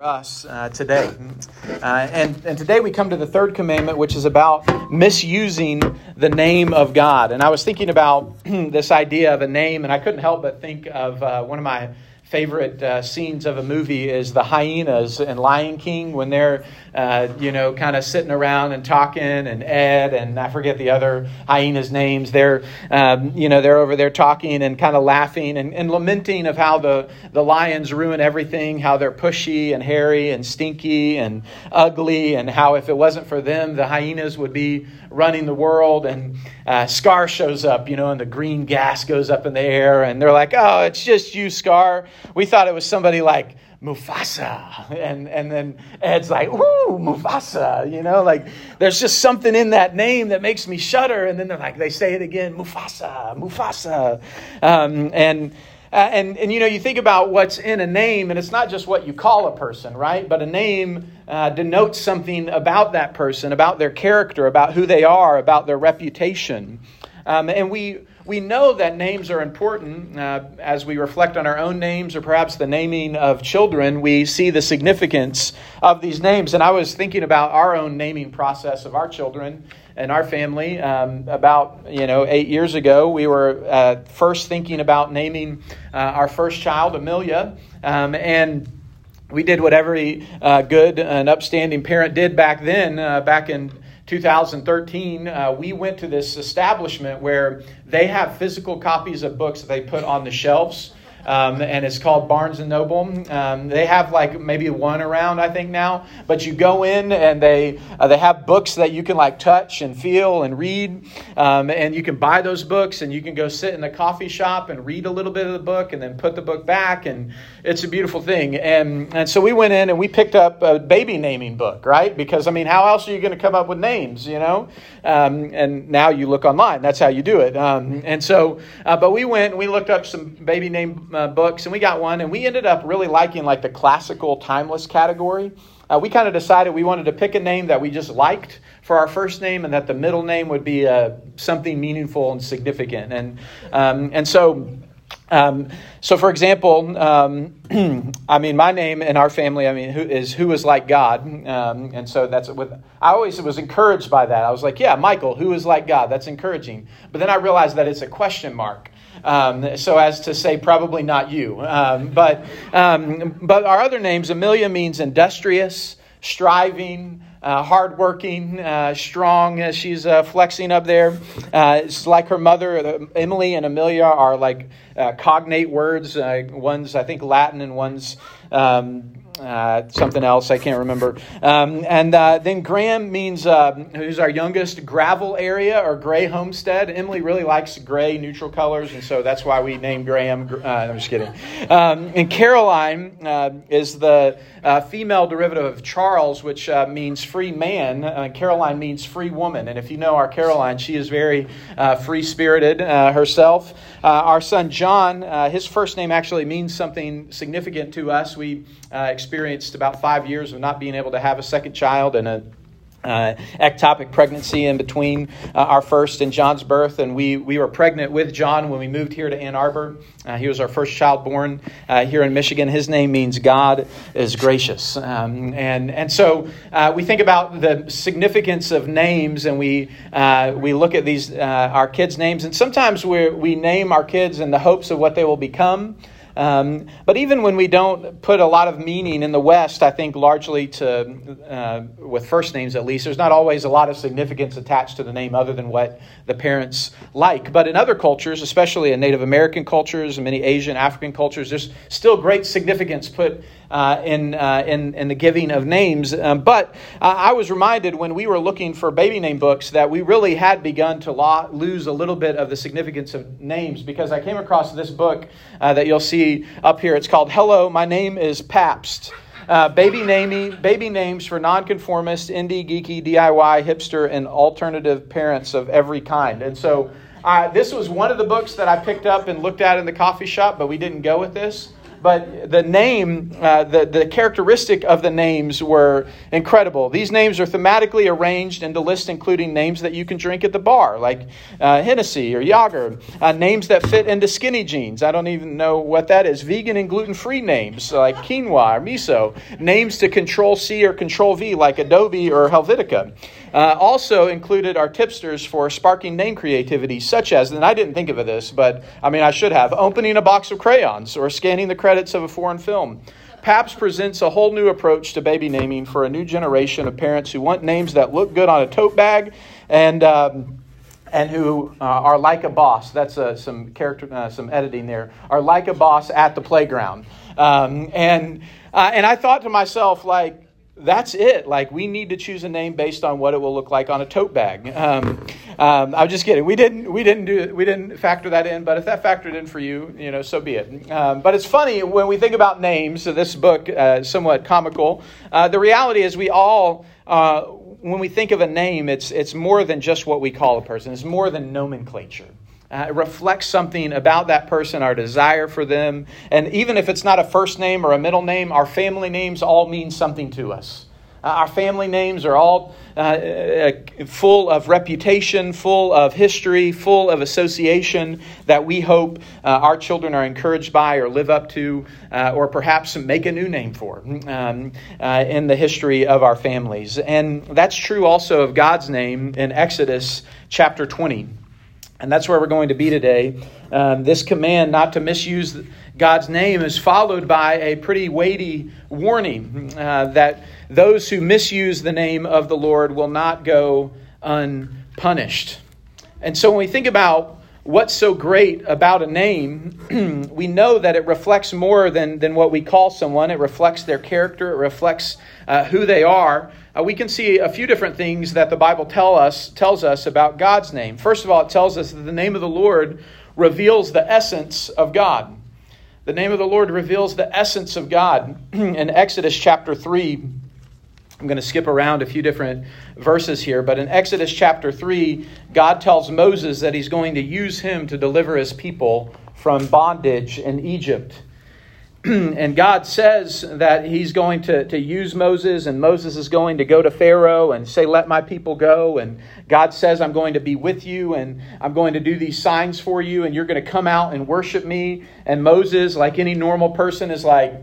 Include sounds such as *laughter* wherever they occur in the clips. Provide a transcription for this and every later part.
us uh, today. Uh, and, and today we come to the third commandment, which is about misusing the name of God. And I was thinking about *clears throat* this idea of a name, and I couldn't help but think of uh, one of my favorite uh, scenes of a movie is the hyenas in Lion King when they're, uh, you know, kind of sitting around and talking, and Ed and I forget the other hyenas' names. They're, um, you know, they're over there talking and kind of laughing and, and lamenting of how the, the lions ruin everything, how they're pushy and hairy and stinky and ugly, and how if it wasn't for them, the hyenas would be running the world. And uh, Scar shows up, you know, and the green gas goes up in the air, and they're like, "Oh, it's just you, Scar." We thought it was somebody like Mufasa, *laughs* and and then Ed's like, "Ooh, Mufasa," you know, like there's just something in that name that makes me shudder. And then they're like, they say it again, Mufasa, Mufasa, um, and. Uh, and, and you know, you think about what's in a name, and it's not just what you call a person, right? But a name uh, denotes something about that person, about their character, about who they are, about their reputation. Um, and we, we know that names are important. Uh, as we reflect on our own names or perhaps the naming of children, we see the significance of these names. And I was thinking about our own naming process of our children and our family um, about you know eight years ago we were uh, first thinking about naming uh, our first child amelia um, and we did what every uh, good and upstanding parent did back then uh, back in 2013 uh, we went to this establishment where they have physical copies of books that they put on the shelves um, and it's called Barnes and Noble. Um, they have like maybe one around, I think now. But you go in and they uh, they have books that you can like touch and feel and read, um, and you can buy those books and you can go sit in the coffee shop and read a little bit of the book and then put the book back, and it's a beautiful thing. And and so we went in and we picked up a baby naming book, right? Because I mean, how else are you going to come up with names, you know? Um, and now you look online. That's how you do it. Um, and so, uh, but we went and we looked up some baby name uh, books, and we got one, and we ended up really liking like the classical, timeless category. Uh, we kind of decided we wanted to pick a name that we just liked for our first name, and that the middle name would be uh, something meaningful and significant. And um, and so. Um, so, for example, um, *clears throat* I mean, my name in our family, I mean, who is who is like God, um, and so that's with. I always was encouraged by that. I was like, yeah, Michael, who is like God? That's encouraging. But then I realized that it's a question mark. Um, so as to say, probably not you. Um, but, um, but our other names, Amelia means industrious, striving, uh, hardworking, uh, strong. Uh, she's uh, flexing up there. Uh, it's like her mother. Uh, Emily and Amelia are like cognate words. one's, I think, Latin and one's. Um, uh, something else I can't remember. Um, and uh, then Graham means uh, who's our youngest gravel area or gray homestead. Emily really likes gray neutral colors, and so that's why we named Graham. Uh, I'm just kidding. Um, and Caroline uh, is the uh, female derivative of Charles, which means free man. Caroline means free woman. And if you know our Caroline, she is very free spirited herself. our son John, his first name actually means something significant to us. We uh, experienced about five years of not being able to have a second child and a uh, ectopic pregnancy in between uh, our first and John's birth, and we, we were pregnant with John when we moved here to Ann Arbor. Uh, he was our first child born uh, here in Michigan. His name means God is gracious. Um, and, and so uh, we think about the significance of names, and we, uh, we look at these our kids' names, and sometimes we we name our kids in the hopes of what they will become. Um, but even when we don't put a lot of meaning in the West, I think largely to uh, with first names at least, there's not always a lot of significance attached to the name other than what the parents like. But in other cultures, especially in Native American cultures and many Asian, African cultures, there's still great significance put uh, in, uh, in, in the giving of names. Um, but I was reminded when we were looking for baby name books that we really had begun to lo- lose a little bit of the significance of names because I came across this book uh, that you'll see up here. It's called Hello, My Name is Pabst. Uh, baby naming, baby names for nonconformist, indie, geeky, DIY, hipster, and alternative parents of every kind. And so, uh, this was one of the books that I picked up and looked at in the coffee shop, but we didn't go with this. But the name, uh, the, the characteristic of the names were incredible. These names are thematically arranged in the list, including names that you can drink at the bar, like uh, Hennessy or Yager, uh, names that fit into skinny jeans. I don't even know what that is. Vegan and gluten free names like quinoa or miso. Names to control C or control V like Adobe or Helvetica. Uh, also included are tipsters for sparking name creativity, such as, and I didn't think of this, but I mean, I should have, opening a box of crayons or scanning the credits of a foreign film. Pabst presents a whole new approach to baby naming for a new generation of parents who want names that look good on a tote bag and. Um, and who uh, are like a boss. That's uh, some character, uh, some editing there. Are like a boss at the playground, um, and uh, and I thought to myself, like, that's it. Like we need to choose a name based on what it will look like on a tote bag. *laughs* Um, um, I'm just kidding. We didn't we didn't do we didn't factor that in. But if that factored in for you, you know, so be it. Um, but it's funny when we think about names. So this book uh, somewhat comical. Uh, the reality is we all. Uh, when we think of a name, it's, it's more than just what we call a person. It's more than nomenclature. Uh, reflects something about that person, our desire for them. And even if it's not a first name or a middle name, our family names all mean something to us. Uh, our family names are all uh, uh full of reputation, full of history, full of association that we hope uh, our children are encouraged by or live up to, uh, or perhaps make a new name for um, in the history of our families. And that's true also of God's name in Exodus chapter 20. And that's where we're going to be today. Um, this command not to misuse God's name is followed by a pretty weighty warning uh, that those who misuse the name of the Lord will not go unpunished. And so when we think about what's so great about a name, *clears throat* we know that it reflects more than, than what we call someone. It reflects their character, it reflects uh, who they are uh, we can see a few different things that the Bible tell us, tells us about God's name. First of all, it tells us that the name of the Lord reveals the essence of God. The name of the Lord reveals the essence of God. *clears throat* in Exodus chapter 3, I'm going to skip around a few different verses here, but in Exodus chapter 3, God tells Moses that he's going to use him to deliver his people from bondage in Egypt. *clears throat* and God says that he's going to, to use Moses, and Moses is going to go to Pharaoh and say, Let my people go. And God says, I'm going to be with you, and I'm going to do these signs for you, and you're going to come out and worship me. And Moses, like any normal person, is like,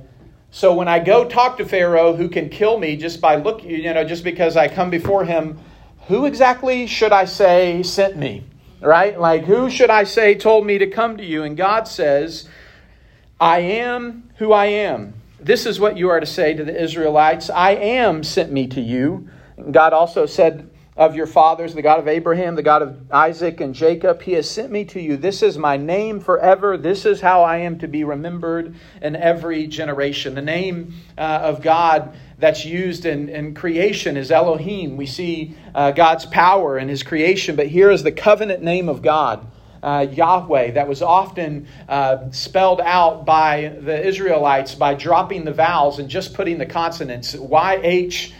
So when I go talk to Pharaoh, who can kill me just by look, you know, just because I come before him, who exactly should I say sent me? Right? Like, who should I say told me to come to you? And God says, I am who I am. This is what you are to say to the Israelites I am sent me to you. God also said of your fathers, the God of Abraham, the God of Isaac and Jacob, He has sent me to you. This is my name forever. This is how I am to be remembered in every generation. The name uh, of God that's used in, in creation is Elohim. We see uh, God's power in His creation, but here is the covenant name of God uh, Yahweh that was often uh, spelled out by the Israelites by dropping the vowels and just putting the consonants YHWH.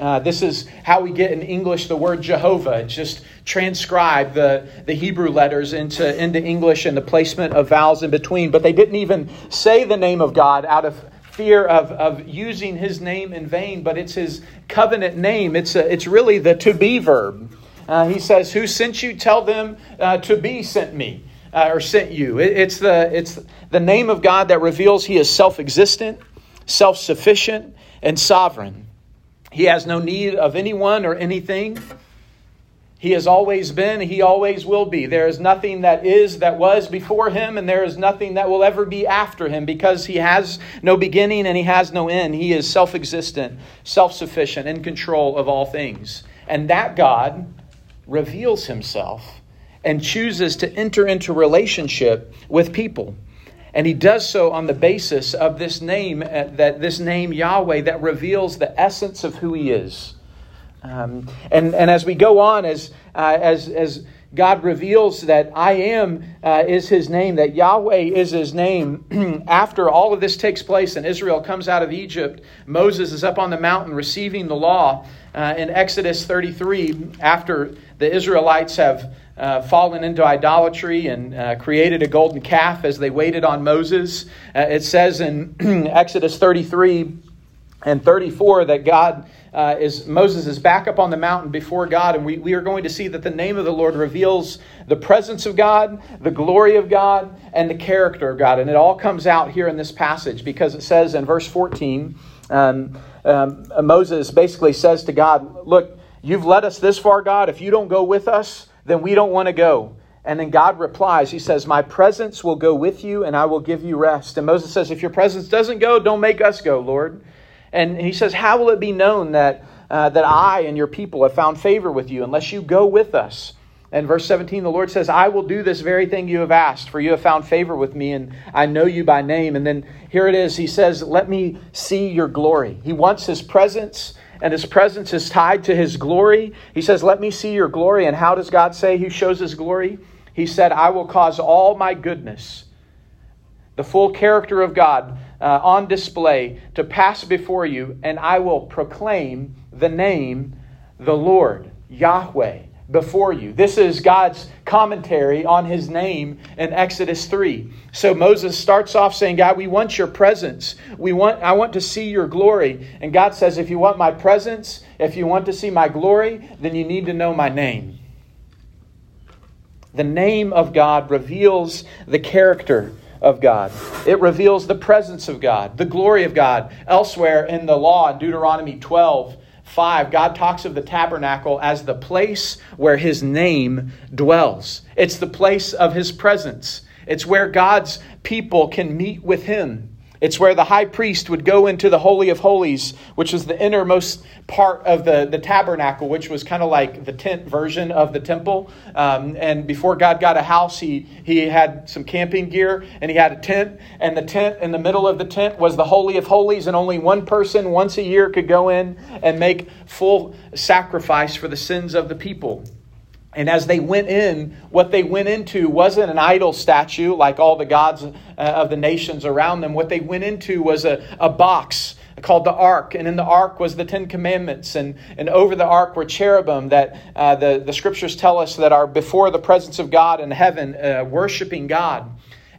Uh, this is how we get in English the word Jehovah. just transcribe the, the Hebrew letters into, into English and the placement of vowels in between. But they didn't even say the name of God out of fear of, of using his name in vain, but it's his covenant name. It's, a, it's really the to be verb. Uh, he says, Who sent you? Tell them uh, to be sent me. Uh, or sent you. It, it's, the, it's the name of God that reveals He is self existent, self sufficient, and sovereign. He has no need of anyone or anything. He has always been, He always will be. There is nothing that is, that was before Him, and there is nothing that will ever be after Him because He has no beginning and He has no end. He is self existent, self sufficient, in control of all things. And that God reveals himself and chooses to enter into relationship with people. And he does so on the basis of this name, uh, that this name Yahweh, that reveals the essence of who he is. Um, and, and as we go on, as, uh, as, as God reveals that I am uh, is his name, that Yahweh is his name. *clears throat* After all of this takes place and Israel comes out of Egypt, Moses is up on the mountain receiving the law. Uh, in Exodus 33, after the Israelites have uh, fallen into idolatry and uh, created a golden calf as they waited on Moses, uh, it says in *clears throat* Exodus 33 and 34 that God uh, is Moses is back up on the mountain before God, and we, we are going to see that the name of the Lord reveals the presence of God, the glory of God, and the character of God. And it all comes out here in this passage because it says in verse 14, um, um, Moses basically says to God, Look, you've led us this far, God. If you don't go with us, then we don't want to go. And then God replies, He says, My presence will go with you and I will give you rest. And Moses says, If your presence doesn't go, don't make us go, Lord. And he says, How will it be known that, uh, that I and your people have found favor with you unless you go with us? And verse 17, the Lord says, I will do this very thing you have asked, for you have found favor with me, and I know you by name. And then here it is, he says, Let me see your glory. He wants his presence, and his presence is tied to his glory. He says, Let me see your glory. And how does God say he shows his glory? He said, I will cause all my goodness, the full character of God, uh, on display to pass before you, and I will proclaim the name, the Lord, Yahweh, before you. This is God's commentary on his name in Exodus 3. So Moses starts off saying, God, we want your presence. We want, I want to see your glory. And God says, if you want my presence, if you want to see my glory, then you need to know my name. The name of God reveals the character of God. It reveals the presence of God, the glory of God. Elsewhere in the law, in Deuteronomy 12, 5, God talks of the tabernacle as the place where his name dwells. It's the place of his presence. It's where God's people can meet with him. It's where the high priest would go into the Holy of Holies, which was the innermost part of the, the tabernacle, which was kind of like the tent version of the temple. Um, and before God got a house, he, he had some camping gear and he had a tent. And the tent, in the middle of the tent, was the Holy of Holies. And only one person once a year could go in and make full sacrifice for the sins of the people. And as they went in, what they went into wasn't an idol statue like all the gods uh, of the nations around them. What they went into was a, a box called the ark. And in the ark was the ten commandments. And, and over the ark were cherubim that uh, the, the scriptures tell us that are before the presence of god in heaven uh, worshiping god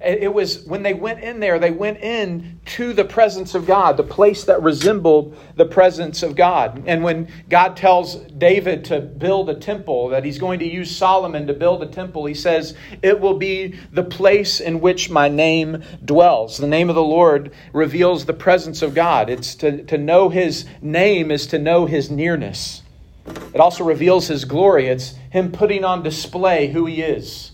it was when they went in there, they went in to the presence of God, the place that resembled the presence of God. And when God tells David to build a temple, that he's going to use Solomon to build a temple, he says, It will be the place in which my name dwells. The name of the Lord reveals the presence of God. It's to, to know his name is to know his nearness. It also reveals his glory. It's him putting on display who he is.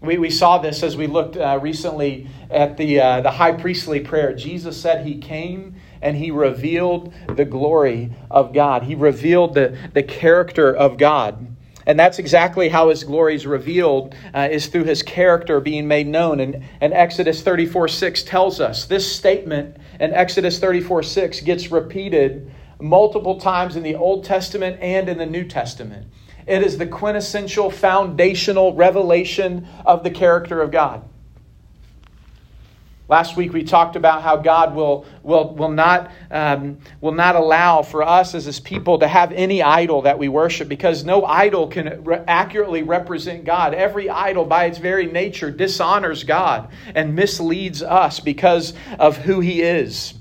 We, we saw this as we looked uh, recently at the, uh, the high priestly prayer. Jesus said he came and he revealed the glory of God, he revealed the, the character of God. And that's exactly how his glory is revealed, uh, is through his character being made known. And, and Exodus 34 6 tells us this statement in Exodus 34 6 gets repeated multiple times in the Old Testament and in the New Testament. It is the quintessential foundational revelation of the character of God. Last week we talked about how God will, will, will, not, um, will not allow for us as his people to have any idol that we worship because no idol can re- accurately represent God. Every idol, by its very nature, dishonors God and misleads us because of who he is.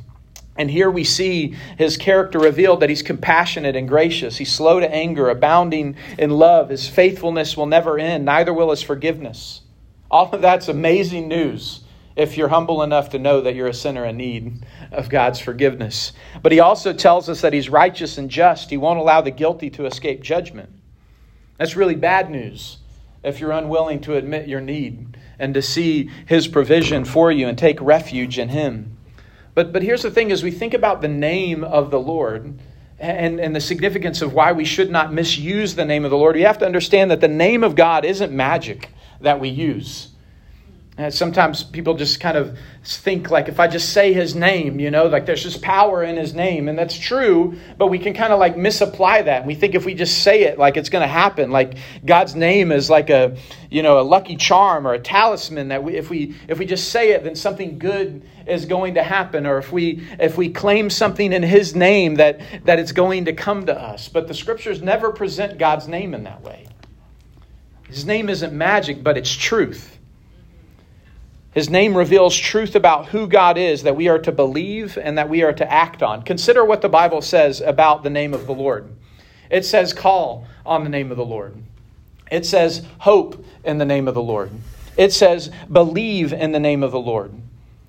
And here we see his character revealed that he's compassionate and gracious. He's slow to anger, abounding in love. His faithfulness will never end, neither will his forgiveness. All of that's amazing news if you're humble enough to know that you're a sinner in need of God's forgiveness. But he also tells us that he's righteous and just. He won't allow the guilty to escape judgment. That's really bad news if you're unwilling to admit your need and to see his provision for you and take refuge in him. But, but here's the thing as we think about the name of the Lord and, and the significance of why we should not misuse the name of the Lord, we have to understand that the name of God isn't magic that we use. And sometimes people just kind of think like if I just say his name, you know, like there's just power in his name. And that's true, but we can kind of like misapply that. We think if we just say it, like it's going to happen. Like God's name is like a, you know, a lucky charm or a talisman that we, if we if we just say it, then something good is going to happen. Or if we if we claim something in his name that that it's going to come to us. But the scriptures never present God's name in that way. His name isn't magic, but it's truth. His name reveals truth about who God is that we are to believe and that we are to act on. Consider what the Bible says about the name of the Lord. It says, call on the name of the Lord. It says, hope in the name of the Lord. It says, believe in the name of the Lord.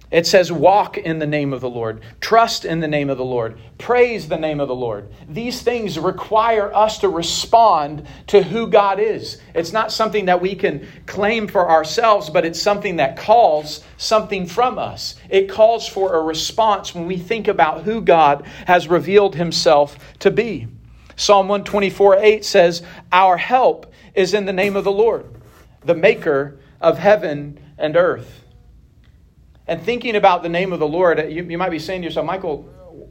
It says, walk in the name of the Lord, trust in the name of the Lord, praise the name of the Lord. These things require us to respond to who God is. It's not something that we can claim for ourselves, but it's something that calls something from us. It calls for a response when we think about who God has revealed himself to be. Psalm 124 8 says, Our help is in the name of the Lord, the maker of heaven and earth. And thinking about the name of the Lord, you, you might be saying to yourself, Michael,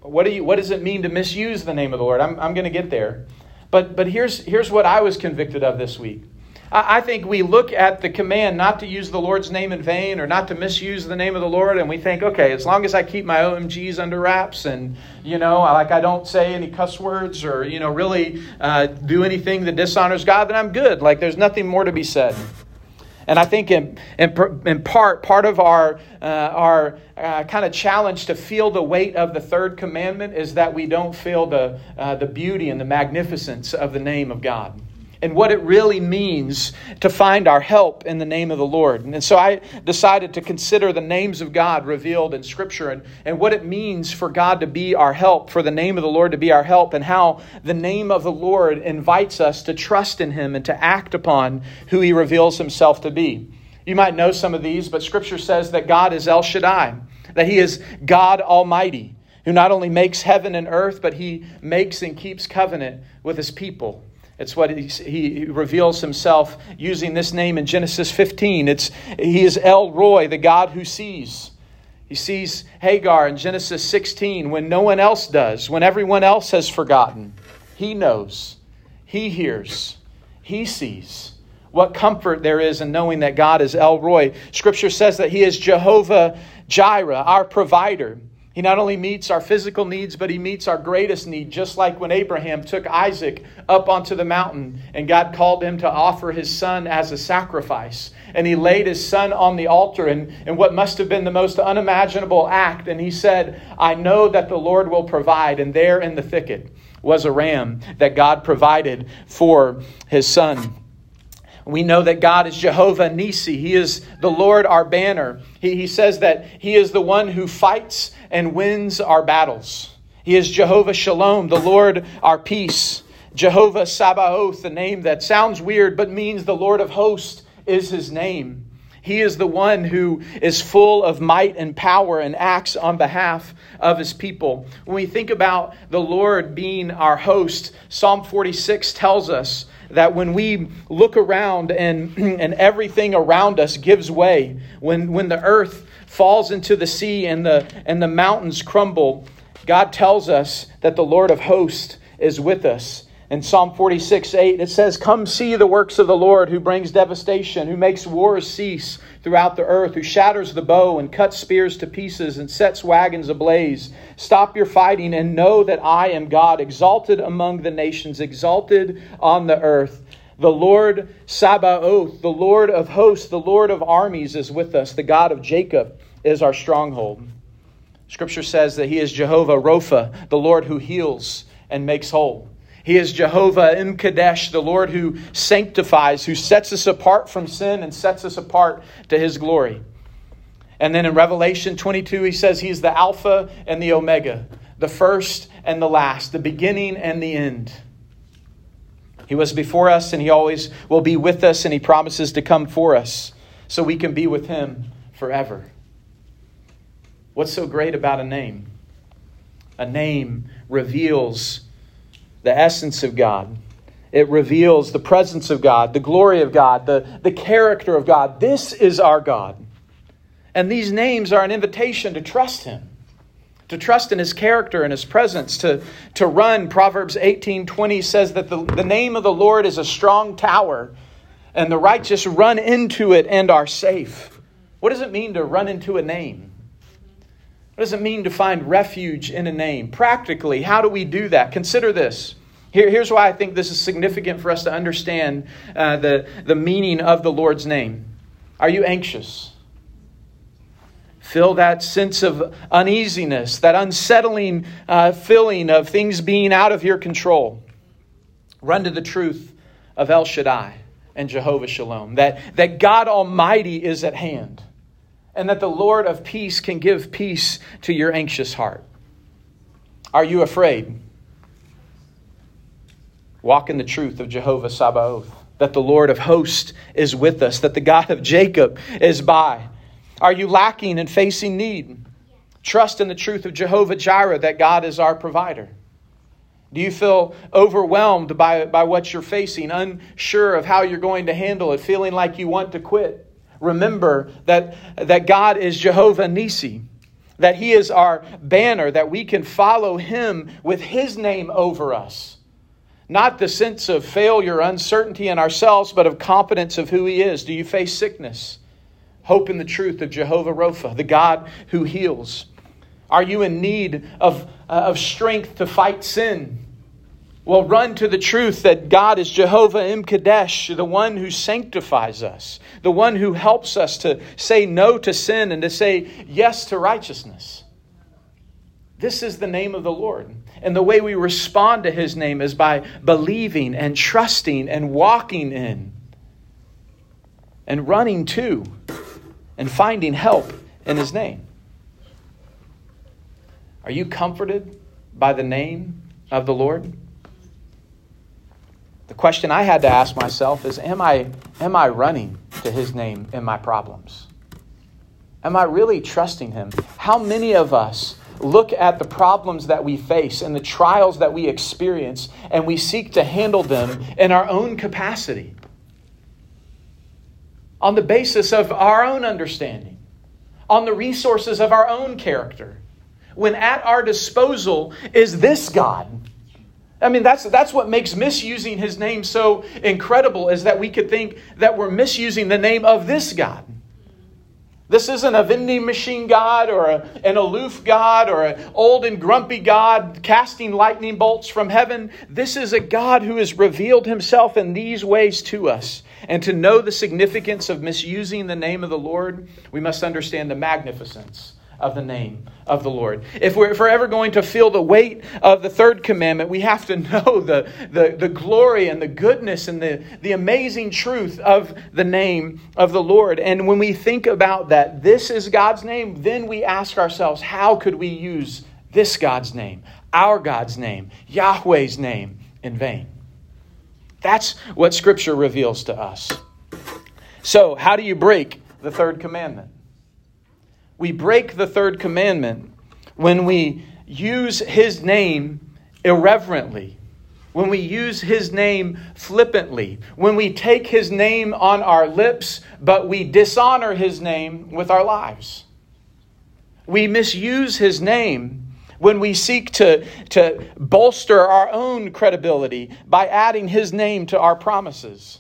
what, do you, what does it mean to misuse the name of the Lord? I'm, I'm going to get there. But, but here's, here's what I was convicted of this week. I, I think we look at the command not to use the Lord's name in vain or not to misuse the name of the Lord, and we think, okay, as long as I keep my OMGs under wraps and, you know, like I don't say any cuss words or, you know, really uh, do anything that dishonors God, then I'm good. Like there's nothing more to be said. And I think in, in, in part, part of our, uh, our uh, kind of challenge to feel the weight of the third commandment is that we don't feel the, uh, the beauty and the magnificence of the name of God and what it really means to find our help in the name of the Lord. And so I decided to consider the names of God revealed in Scripture and, and what it means for God to be our help, for the name of the Lord to be our help, and how the name of the Lord invites us to trust in Him and to act upon who He reveals Himself to be. You might know some of these, but Scripture says that God is El Shaddai, that He is God Almighty, who not only makes heaven and earth, but He makes and keeps covenant with His people. It's what he, reveals himself using this name in Genesis 15. It's, he is El Roi, the God who sees. He sees Hagar in Genesis 16 when no one else does, when everyone else has forgotten. He knows, he hears, he sees. What comfort there is in knowing that God is El Roi. Scripture says that he is Jehovah Jireh, our provider. He not only meets our physical needs, but he meets our greatest need, just like when Abraham took Isaac up onto the mountain and God called him to offer his son as a sacrifice. And he laid his son on the altar in, in what must have been the most unimaginable act. And he said, I know that the Lord will provide. And there in the thicket was a ram that God provided for his son. We know that God is Jehovah Nisi. He is the Lord our banner. He, he says that He is the one who fights and wins our battles. He is Jehovah Shalom, the Lord our peace. Jehovah Sabaoth, the name that sounds weird but means the Lord of hosts, is His name. He is the one who is full of might and power and acts on behalf of his people. When we think about the Lord being our host, Psalm 46 tells us that when we look around and, *clears throat* and everything around us gives way, when, when the earth falls into the sea and the, and the mountains crumble, God tells us that the Lord of hosts is with us. In Psalm 46 8, it says, Come see the works of the Lord who brings devastation, who makes wars cease throughout the earth, who shatters the bow and cuts spears to pieces and sets wagons ablaze. Stop your fighting and know that I am God, exalted among the nations, exalted on the earth. The Lord Sabaoth, the Lord of hosts, the Lord of armies is with us. The God of Jacob is our stronghold. Scripture says that He is Jehovah Rapha, the Lord who heals and makes whole. He is Jehovah Imkadesh, the Lord who sanctifies, who sets us apart from sin and sets us apart to his glory. And then in Revelation 22, he says he's the Alpha and the Omega, the first and the last, the beginning and the end. He was before us and he always will be with us, and he promises to come for us so we can be with him forever. What's so great about a name? A name reveals the essence of God. It reveals the presence of God, the glory of God, the, the character of God. This is our God. And these names are an invitation to trust Him, to trust in His character and His presence, to, to run. Proverbs 18 20 says that the, the name of the Lord is a strong tower, and the righteous run into it and are safe. What does it mean to run into a name? What does it mean to find refuge in a name? Practically, how do we do that? Consider this. Here, here's why I think this is significant for us to understand uh, the, the meaning of the Lord's name. Are you anxious? Feel that sense of uneasiness, that unsettling uh, feeling of things being out of your control. Run to the truth of El Shaddai and Jehovah Shalom, that, that God Almighty is at hand, and that the Lord of peace can give peace to your anxious heart. Are you afraid? Walk in the truth of Jehovah Sabaoth, that the Lord of hosts is with us, that the God of Jacob is by. Are you lacking and facing need? Trust in the truth of Jehovah Jireh, that God is our provider. Do you feel overwhelmed by, by what you're facing, unsure of how you're going to handle it, feeling like you want to quit? Remember that, that God is Jehovah Nisi, that He is our banner, that we can follow Him with His name over us. Not the sense of failure, uncertainty in ourselves, but of confidence of who He is. Do you face sickness? Hope in the truth of Jehovah Rapha, the God who heals. Are you in need of, uh, of strength to fight sin? Well, run to the truth that God is Jehovah M. Kadesh, the one who sanctifies us, the one who helps us to say no to sin and to say yes to righteousness. This is the name of the Lord. And the way we respond to his name is by believing and trusting and walking in and running to and finding help in his name. Are you comforted by the name of the Lord? The question I had to ask myself is Am I, am I running to His name in my problems? Am I really trusting Him? How many of us look at the problems that we face and the trials that we experience and we seek to handle them in our own capacity? On the basis of our own understanding, on the resources of our own character, when at our disposal is this God I mean, that's, that's what makes misusing his name so incredible, is that we could think that we're misusing the name of this God. This isn't a vending machine God or a, an aloof God or an old and grumpy God casting lightning bolts from heaven. This is a God who has revealed himself in these ways to us. And to know the significance of misusing the name of the Lord, we must understand the magnificence of the name of the Lord. If we're, if we're ever going to feel the weight of the third commandment, we have to *laughs* know the, the, the glory and the goodness and the, the amazing truth of the name of the Lord. And when we think about that, this is God's name, then we ask ourselves, how could we use this God's name, our God's name, Yahweh's name, in vain? That's what Scripture reveals to us. So, how do you break the third commandment? We break the third commandment when we use his name irreverently, when we use his name flippantly, when we take his name on our lips, but we dishonor his name with our lives. We misuse his name when we seek to, to bolster our own credibility by adding his name to our promises.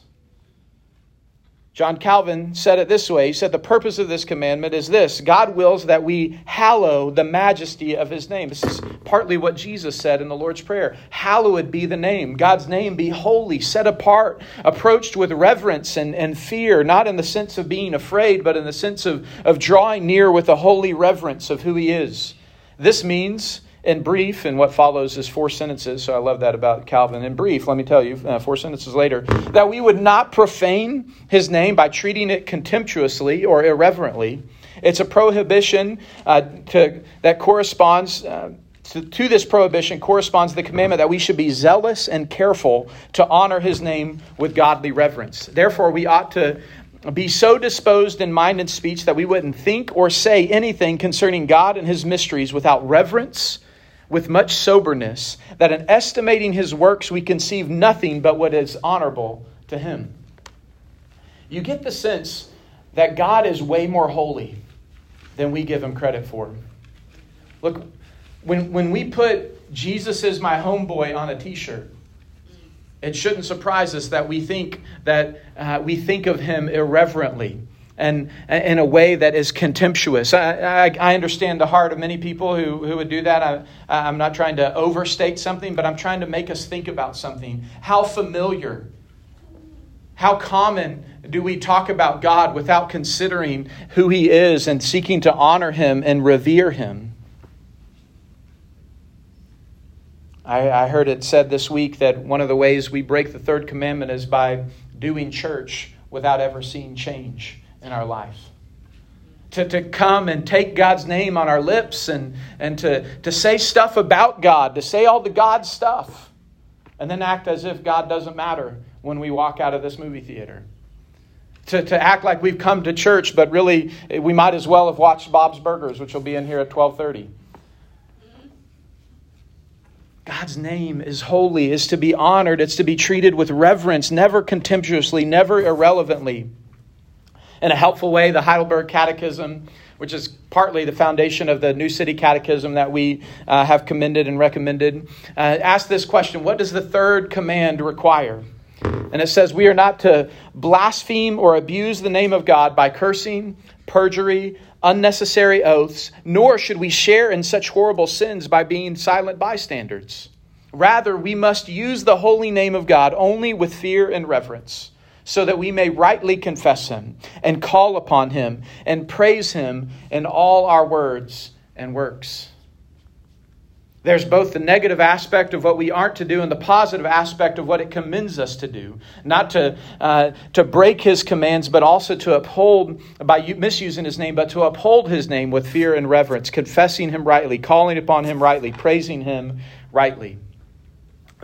John Calvin said it this way He said, The purpose of this commandment is this God wills that we hallow the majesty of his name. This is partly what Jesus said in the Lord's Prayer Hallowed be the name. God's name be holy, set apart, approached with reverence and, and fear, not in the sense of being afraid, but in the sense of, of drawing near with a holy reverence of who he is. This means in brief, and what follows is four sentences, so I love that about Calvin. In brief, let me tell you, uh, four sentences later, that we would not profane his name by treating it contemptuously or irreverently. It's a prohibition uh, to, that corresponds. Uh, to, to this prohibition corresponds the commandment that we should be zealous and careful to honor his name with godly reverence. Therefore, we ought to be so disposed in mind and speech that we wouldn't think or say anything concerning God and his mysteries without reverence with much soberness, that in estimating his works we conceive nothing but what is honorable to him. You get the sense that God is way more holy than we give him credit for. Look, when, when we put Jesus is my homeboy on a t shirt, it shouldn't surprise us that we think that uh, we think of him irreverently and in a way that is contemptuous. I, I, I, understand the heart of many people who, who would do that. I, I'm not trying to overstate something, but I'm trying to make us think about something. How familiar, how common do we talk about God without considering who He is and seeking to honor Him and revere Him? I, I heard it said this week that one of the ways we break the third commandment is by doing church without ever seeing change in our life. To, to come and take God's name on our lips and, and to, to say stuff about God, to say all the God stuff, and then act as if God doesn't matter when we walk out of this movie theater. To, to act like we've come to church, but really eh, we might as well have watched Bob's Burgers, which will be in here at 1230. God's name is holy, is to be honored, it's to be treated with reverence, never contemptuously, never irrelevantly. In a helpful way, the Heidelberg Catechism, which is partly the foundation of the New City Catechism that we uh, have commended and recommended, uh, asks this question What does the third command require? And it says, We are not to blaspheme or abuse the name of God by cursing, perjury, unnecessary oaths, nor should we share in such horrible sins by being silent bystanders. Rather, we must use the holy name of God only with fear and reverence, so that we may rightly confess Him and call upon Him and praise Him in all our words and works. There's both the negative aspect of what we aren't to do and the positive aspect of what it commends us to do. Not to, uh, to break his commands, but also to uphold, by misusing his name, but to uphold his name with fear and reverence, confessing him rightly, calling upon him rightly, praising him rightly.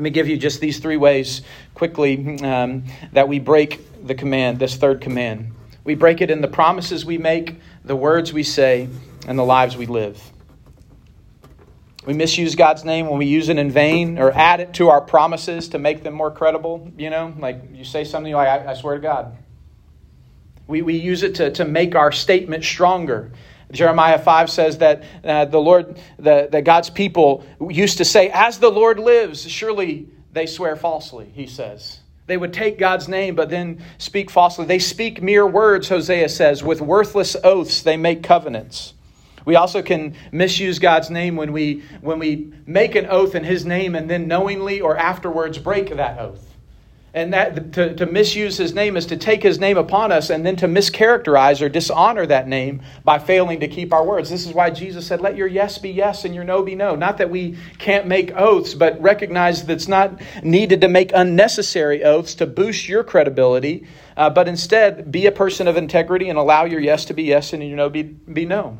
Let me give you just these three ways quickly um, that we break the command, this third command. We break it in the promises we make, the words we say, and the lives we live. We misuse God's name when we use it in vain or add it to our promises to make them more credible. You know, like you say something like, I, I swear to God. We, we use it to, to make our statement stronger. Jeremiah 5 says that uh, the Lord, the, that God's people used to say, As the Lord lives, surely they swear falsely, he says. They would take God's name, but then speak falsely. They speak mere words, Hosea says. With worthless oaths, they make covenants. We also can misuse God's name when we, when we make an oath in His name and then knowingly or afterwards break that oath. And that to, to misuse his name is to take his name upon us and then to mischaracterize or dishonor that name by failing to keep our words. This is why Jesus said, Let your yes be yes and your no be no. Not that we can't make oaths, but recognize that it's not needed to make unnecessary oaths to boost your credibility, uh, but instead be a person of integrity and allow your yes to be yes and your no be, be no.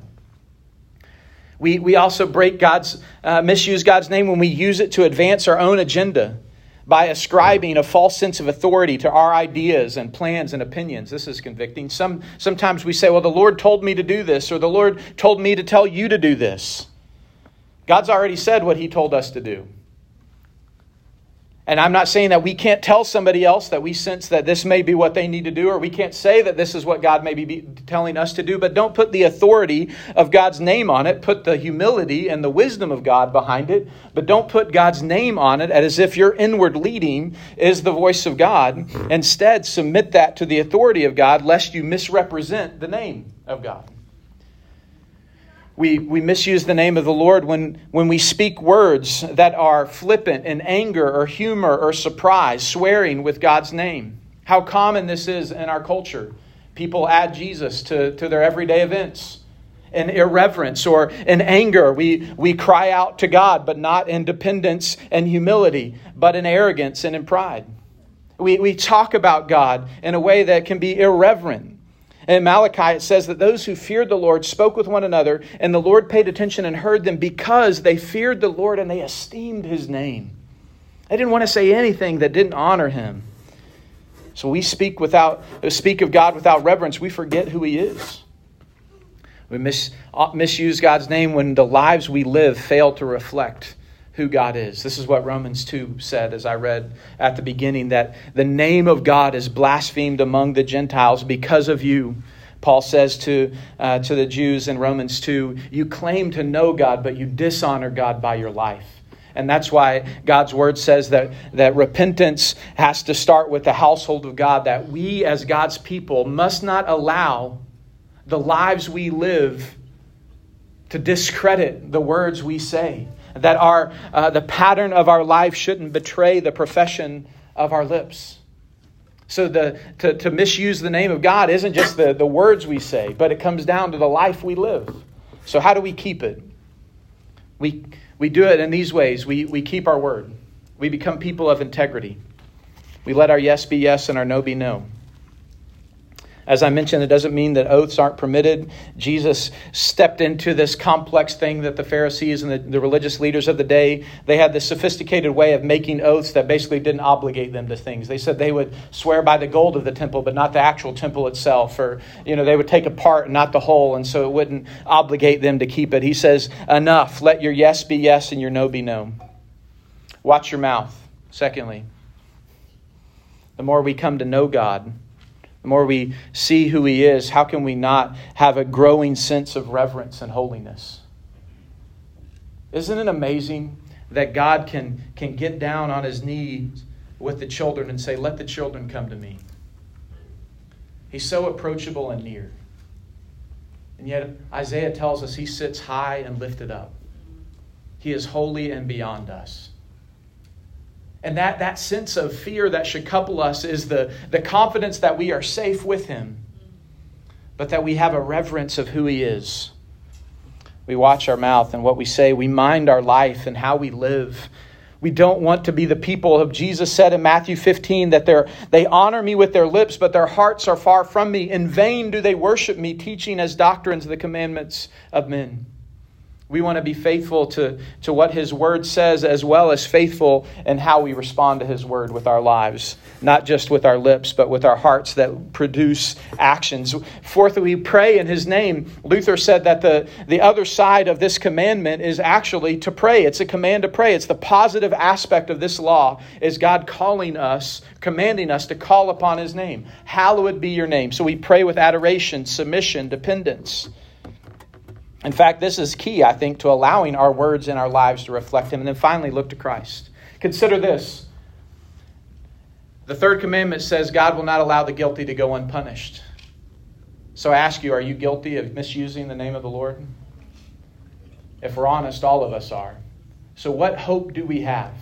We, we also break God's, uh, misuse God's name when we use it to advance our own agenda by ascribing a false sense of authority to our ideas and plans and opinions. This is convicting. Some, sometimes we say, well, the Lord told me to do this, or the Lord told me to tell you to do this. God's already said what He told us to do. And I'm not saying that we can't tell somebody else that we sense that this may be what they need to do, or we can't say that this is what God may be telling us to do, but don't put the authority of God's name on it. Put the humility and the wisdom of God behind it, but don't put God's name on it as if your inward leading is the voice of God. Instead, submit that to the authority of God, lest you misrepresent the name of God. We, we misuse the name of the Lord when, when we speak words that are flippant in anger or humor or surprise, swearing with God's name. How common this is in our culture. People add Jesus to, to their everyday events. In irreverence or in anger, we, we cry out to God, but not in dependence and humility, but in arrogance and in pride. We, we talk about God in a way that can be irreverent in Malachi, it says that those who feared the Lord spoke with one another, and the Lord paid attention and heard them because they feared the Lord and they esteemed his name. They didn't want to say anything that didn't honor him. So we speak without speak of God without reverence. We forget who he is. We mis, uh, misuse God's name when the lives we live fail to reflect who God is. This is what Romans 2 said, as I read at the beginning, that the name of God is blasphemed among the Gentiles because of you. Paul says to, uh, to the Jews in Romans 2 You claim to know God, but you dishonor God by your life. And that's why God's word says that, that repentance has to start with the household of God, that we as God's people must not allow the lives we live to discredit the words we say. That our, uh, the pattern of our life shouldn't betray the profession of our lips. So the, to, to misuse the name of God isn't just the, the words we say, but it comes down to the life we live. So how do we keep it? We, we do it in these ways. We, we keep our word. We become people of integrity. We let our yes be yes and our no be no. As I mentioned, it doesn't mean that oaths aren't permitted. Jesus stepped into this complex thing that the Pharisees and the, the, religious leaders of the day, they had this sophisticated way of making oaths that basically didn't obligate them to things. They said they would swear by the gold of the temple, but not the actual temple itself. Or, you know, they would take a part, not the whole, and so it wouldn't obligate them to keep it. He says, enough. Let your yes be yes and your no be no. Watch your mouth. Secondly, the more we come to know God, the more we see who He is, how can we not have a growing sense of reverence and holiness? Isn't it amazing that God can, can get down on His knees with the children and say, Let the children come to me? He's so approachable and near. And yet, Isaiah tells us He sits high and lifted up. He is holy and beyond us. And that, that sense of fear that should couple us is the, the confidence that we are safe with Him, but that we have a reverence of who He is. We watch our mouth and what we say, we mind our life and how we live. We don't want to be the people of Jesus said in Matthew 15 that they they honor me with their lips, but their hearts are far from me. In vain do they worship me, teaching as doctrines the commandments of men. We want to be faithful to, to what His Word says, as well as faithful in how we respond to His Word with our lives, not just with our lips, but with our hearts that produce actions. Fourthly, we pray in His name. Luther said that the, the other side of this commandment is actually to pray. It's a command to pray. It's the positive aspect of this law, is God calling us, commanding us to call upon His name. Hallowed be your name. So we pray with adoration, submission, dependence. In fact, this is key, I think, to allowing our words and our lives to reflect Him. And then finally, look to Christ. Consider this. The third commandment says God will not allow the guilty to go unpunished. So I ask you, are you guilty of misusing the name of the Lord? If we're honest, all of us are. So what hope do we have?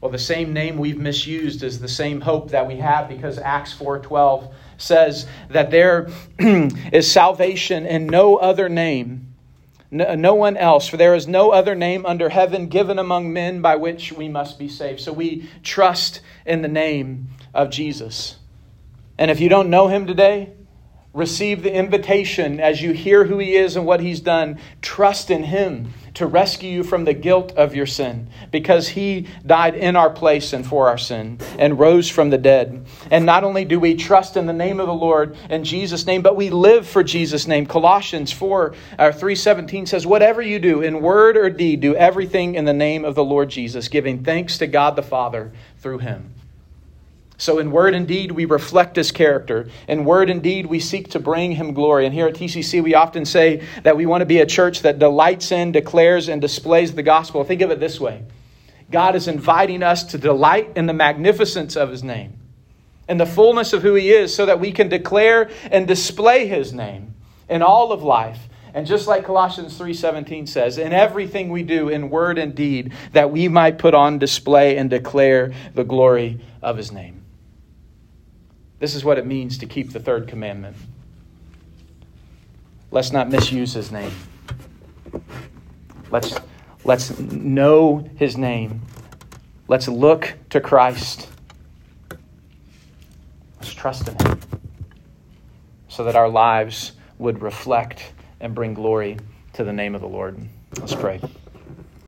Well, the same name we've misused is the same hope that we have because Acts 4:12 says that there *clears throat* is salvation in no other name, no, uh, no, one else, for there is no other name under heaven given among men by which we must be saved. So we trust in the name of Jesus. And if you don't know him today, receive the invitation as you hear who he is and what he's done. Trust in him to rescue you from the guilt of your sin because he died in our place and for our sin and rose from the dead. And not only do we trust in the name of the Lord in Jesus name, but we live for Jesus name. Colossians 4 uh, or 3:17 says, "Whatever you do in word or deed, do everything in the name of the Lord Jesus, giving thanks to God the Father through him." So, in word and deed, we reflect his character. In word and deed, we seek to bring him glory. And here at TCC, we often say that we want to be a church that delights in, declares, and displays the gospel. Think of it this way God is inviting us to delight in the magnificence of his name and the fullness of who he is so that we can declare and display his name in all of life. And just like Colossians 3:17 says, in everything we do in word and deed that we might put on display and declare the glory of his name. This is what it means to keep the third commandment. Let's not misuse his name. Let's, let's know his name. Let's look to Christ. Let's trust in him so that our lives would reflect and bring glory to the name of the Lord. Let's pray.